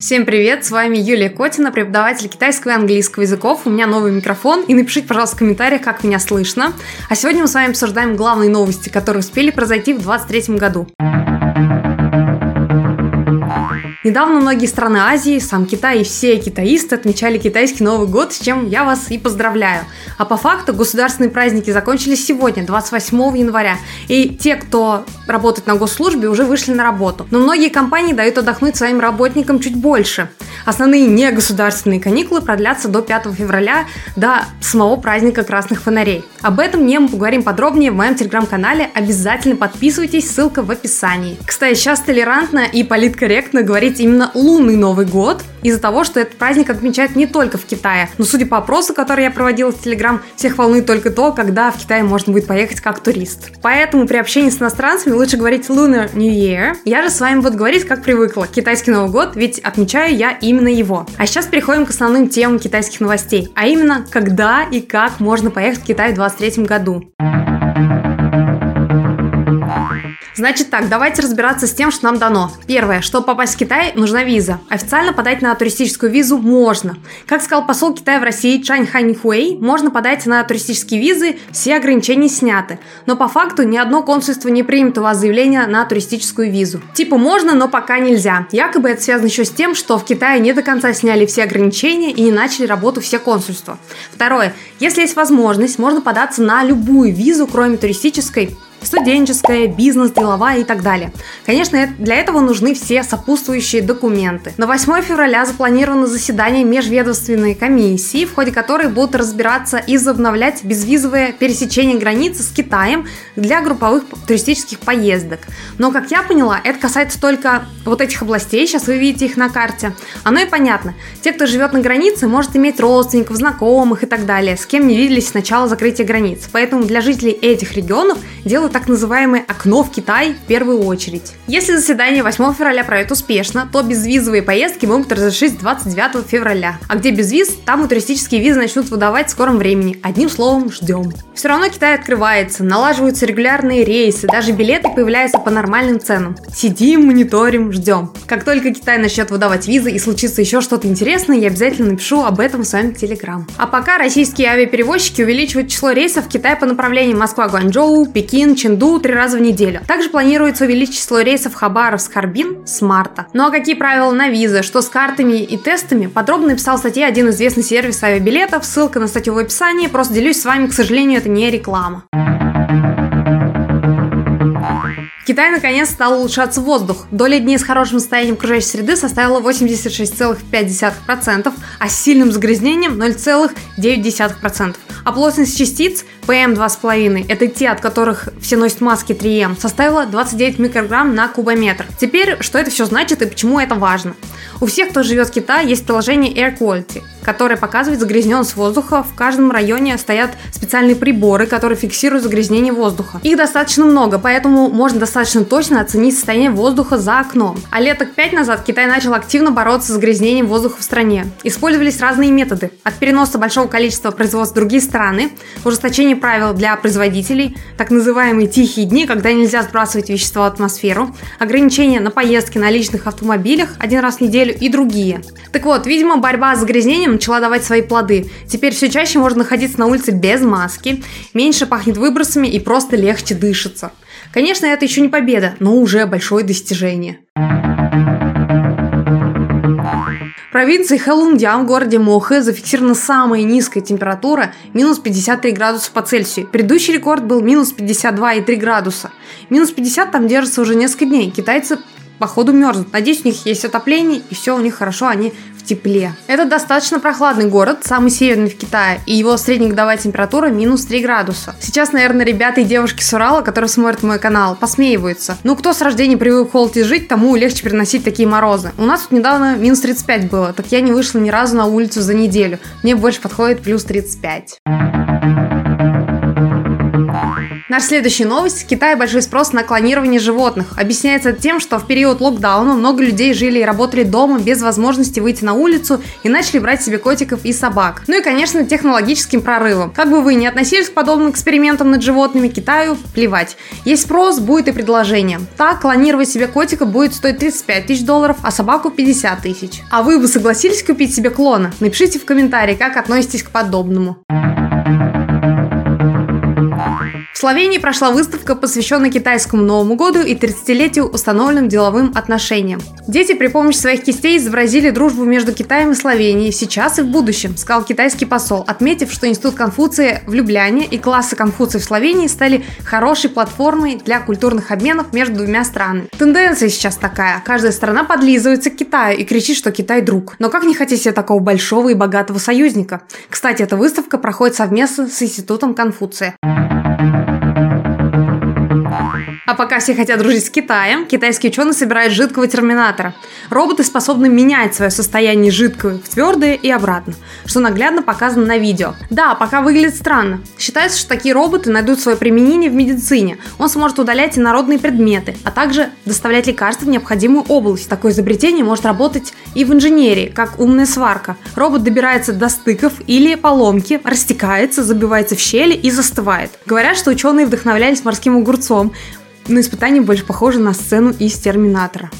Всем привет, с вами Юлия Котина, преподаватель китайского и английского языков. У меня новый микрофон, и напишите, пожалуйста, в комментариях, как меня слышно. А сегодня мы с вами обсуждаем главные новости, которые успели произойти в 2023 году. Недавно многие страны Азии, сам Китай и все китаисты отмечали китайский Новый год, с чем я вас и поздравляю. А по факту государственные праздники закончились сегодня, 28 января, и те, кто работает на госслужбе, уже вышли на работу. Но многие компании дают отдохнуть своим работникам чуть больше. Основные негосударственные каникулы продлятся до 5 февраля, до самого праздника красных фонарей. Об этом мне мы поговорим подробнее в моем телеграм-канале. Обязательно подписывайтесь, ссылка в описании. Кстати, сейчас толерантно и политкорректно говорить отметить именно лунный Новый год из-за того, что этот праздник отмечают не только в Китае. Но судя по опросу, который я проводила в Телеграм, всех волнует только то, когда в Китай можно будет поехать как турист. Поэтому при общении с иностранцами лучше говорить Lunar New Year. Я же с вами буду говорить, как привыкла. Китайский Новый год, ведь отмечаю я именно его. А сейчас переходим к основным темам китайских новостей. А именно, когда и как можно поехать в Китай в 2023 году. Значит так, давайте разбираться с тем, что нам дано. Первое, чтобы попасть в Китай, нужна виза. Официально подать на туристическую визу можно. Как сказал посол Китая в России Чань Хань Хуэй, можно подать на туристические визы, все ограничения сняты. Но по факту ни одно консульство не примет у вас заявление на туристическую визу. Типа можно, но пока нельзя. Якобы это связано еще с тем, что в Китае не до конца сняли все ограничения и не начали работу все консульства. Второе, если есть возможность, можно податься на любую визу, кроме туристической, студенческая, бизнес, деловая и так далее. Конечно, для этого нужны все сопутствующие документы. На 8 февраля запланировано заседание межведомственной комиссии, в ходе которой будут разбираться и возобновлять безвизовое пересечение границы с Китаем для групповых туристических поездок. Но, как я поняла, это касается только вот этих областей, сейчас вы видите их на карте. Оно и понятно. Те, кто живет на границе, может иметь родственников, знакомых и так далее, с кем не виделись с начала закрытия границ. Поэтому для жителей этих регионов делают делаю так называемое окно в Китай в первую очередь. Если заседание 8 февраля пройдет успешно, то безвизовые поездки могут разрешить 29 февраля. А где без виз, там и туристические визы начнут выдавать в скором времени. Одним словом, ждем. Все равно Китай открывается, налаживаются регулярные рейсы, даже билеты появляются по нормальным ценам. Сидим, мониторим, ждем. Как только Китай начнет выдавать визы и случится еще что-то интересное, я обязательно напишу об этом в своем телеграм. А пока российские авиаперевозчики увеличивают число рейсов в Китай по направлениям Москва-Гуанчжоу, Пекин, Ченду три раза в неделю. Также планируется увеличить число рейсов Хабаровск-Харбин с марта. Ну а какие правила на визы, что с картами и тестами, подробно написал в статье один известный сервис авиабилетов, ссылка на статью в описании, просто делюсь с вами, к сожалению, это не реклама. Китай наконец стал улучшаться воздух. Доля дней с хорошим состоянием окружающей среды составила 86,5%, а с сильным загрязнением 0,9%. А плотность частиц PM2,5, это те, от которых все носят маски 3M, составила 29 микрограмм на кубометр. Теперь, что это все значит и почему это важно? У всех, кто живет в Китае, есть приложение Air Quality – которая показывает загрязненность воздуха. В каждом районе стоят специальные приборы, которые фиксируют загрязнение воздуха. Их достаточно много, поэтому можно достаточно точно оценить состояние воздуха за окном. А лет 5 назад Китай начал активно бороться с загрязнением воздуха в стране. Использовались разные методы. От переноса большого количества производств в другие страны, ужесточение правил для производителей, так называемые тихие дни, когда нельзя сбрасывать вещества в атмосферу, ограничения на поездки на личных автомобилях один раз в неделю и другие. Так вот, видимо, борьба с загрязнением начала давать свои плоды. Теперь все чаще можно находиться на улице без маски, меньше пахнет выбросами и просто легче дышится. Конечно, это еще не победа, но уже большое достижение. В провинции Хэлундян в городе Мохэ зафиксирована самая низкая температура – минус 53 градуса по Цельсию. Предыдущий рекорд был минус 52,3 градуса. Минус 50 там держится уже несколько дней. Китайцы походу мерзнут. Надеюсь, у них есть отопление, и все у них хорошо, они тепле. Это достаточно прохладный город, самый северный в Китае, и его среднегодовая температура минус 3 градуса. Сейчас, наверное, ребята и девушки с Урала, которые смотрят мой канал, посмеиваются. Ну, кто с рождения привык в холоде жить, тому легче переносить такие морозы. У нас тут недавно минус 35 было, так я не вышла ни разу на улицу за неделю. Мне больше подходит плюс 35. Наша следующая новость. В Китае большой спрос на клонирование животных. Объясняется тем, что в период локдауна много людей жили и работали дома без возможности выйти на улицу и начали брать себе котиков и собак. Ну и, конечно, технологическим прорывом. Как бы вы ни относились к подобным экспериментам над животными, Китаю плевать. Есть спрос, будет и предложение. Так, клонировать себе котика будет стоить 35 тысяч долларов, а собаку 50 тысяч. А вы бы согласились купить себе клона? Напишите в комментарии, как относитесь к подобному. В Словении прошла выставка, посвященная китайскому Новому году и 30-летию установленным деловым отношениям. Дети при помощи своих кистей изобразили дружбу между Китаем и Словенией сейчас и в будущем, сказал китайский посол, отметив, что Институт Конфуция в Любляне и классы Конфуция в Словении стали хорошей платформой для культурных обменов между двумя странами. Тенденция сейчас такая. Каждая страна подлизывается к Китаю и кричит, что Китай друг. Но как не хотите себе такого большого и богатого союзника? Кстати, эта выставка проходит совместно с Институтом Конфуция. А пока все хотят дружить с Китаем, китайские ученые собирают жидкого терминатора. Роботы способны менять свое состояние жидкого в твердое и обратно, что наглядно показано на видео. Да, пока выглядит странно. Считается, что такие роботы найдут свое применение в медицине. Он сможет удалять инородные предметы, а также доставлять лекарства в необходимую область. Такое изобретение может работать и в инженерии, как умная сварка. Робот добирается до стыков или поломки, растекается, забивается в щели и застывает. Говорят, что ученые вдохновлялись морским огурцом, но испытание больше похоже на сцену из «Терминатора».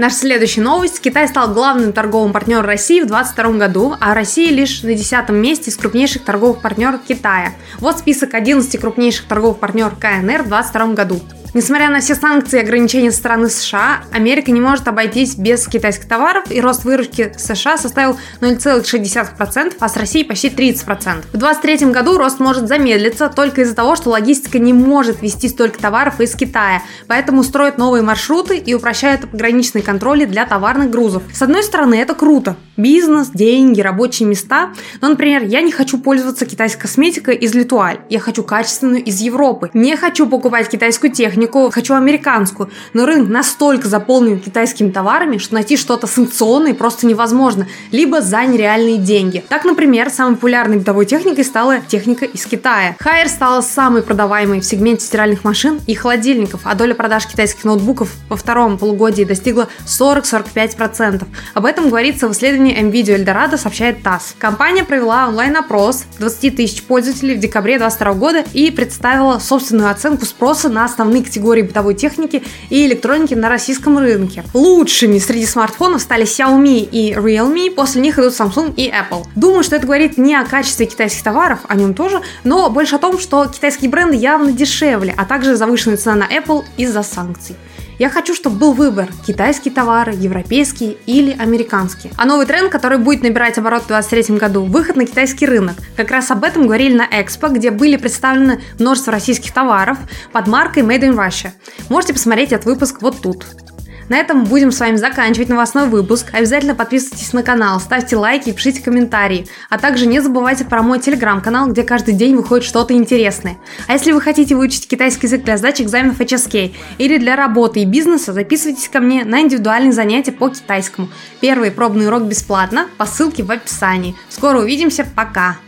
Наша следующая новость. Китай стал главным торговым партнером России в 2022 году, а Россия лишь на десятом месте из крупнейших торговых партнеров Китая. Вот список 11 крупнейших торговых партнеров КНР в 2022 году. Несмотря на все санкции и ограничения со стороны США, Америка не может обойтись без китайских товаров, и рост выручки США составил 0,6%, а с Россией почти 30%. В 2023 году рост может замедлиться только из-за того, что логистика не может вести столько товаров из Китая, поэтому строят новые маршруты и упрощают пограничные контроли для товарных грузов. С одной стороны, это круто. Бизнес, деньги, рабочие места. Но, например, я не хочу пользоваться китайской косметикой из Литуаль. Я хочу качественную из Европы. Не хочу покупать китайскую технику хочу американскую. Но рынок настолько заполнен китайскими товарами, что найти что-то санкционное просто невозможно, либо за нереальные деньги. Так, например, самой популярной бытовой техникой стала техника из Китая. Хайер стала самой продаваемой в сегменте стиральных машин и холодильников, а доля продаж китайских ноутбуков во втором полугодии достигла 40-45%. Об этом говорится в исследовании MVideo Eldorado, сообщает ТАСС. Компания провела онлайн-опрос 20 тысяч пользователей в декабре 2022 года и представила собственную оценку спроса на основные категории бытовой техники и электроники на российском рынке. Лучшими среди смартфонов стали Xiaomi и Realme, после них идут Samsung и Apple. Думаю, что это говорит не о качестве китайских товаров, о нем тоже, но больше о том, что китайские бренды явно дешевле, а также завышенная цена на Apple из-за санкций. Я хочу, чтобы был выбор – китайские товары, европейские или американские. А новый тренд, который будет набирать оборот в 2023 году – выход на китайский рынок. Как раз об этом говорили на Экспо, где были представлены множество российских товаров под маркой Made in Russia. Можете посмотреть этот выпуск вот тут. На этом будем с вами заканчивать новостной выпуск. Обязательно подписывайтесь на канал, ставьте лайки и пишите комментарии. А также не забывайте про мой телеграм-канал, где каждый день выходит что-то интересное. А если вы хотите выучить китайский язык для сдачи экзаменов HSK или для работы и бизнеса, записывайтесь ко мне на индивидуальные занятия по китайскому. Первый пробный урок бесплатно по ссылке в описании. Скоро увидимся, пока!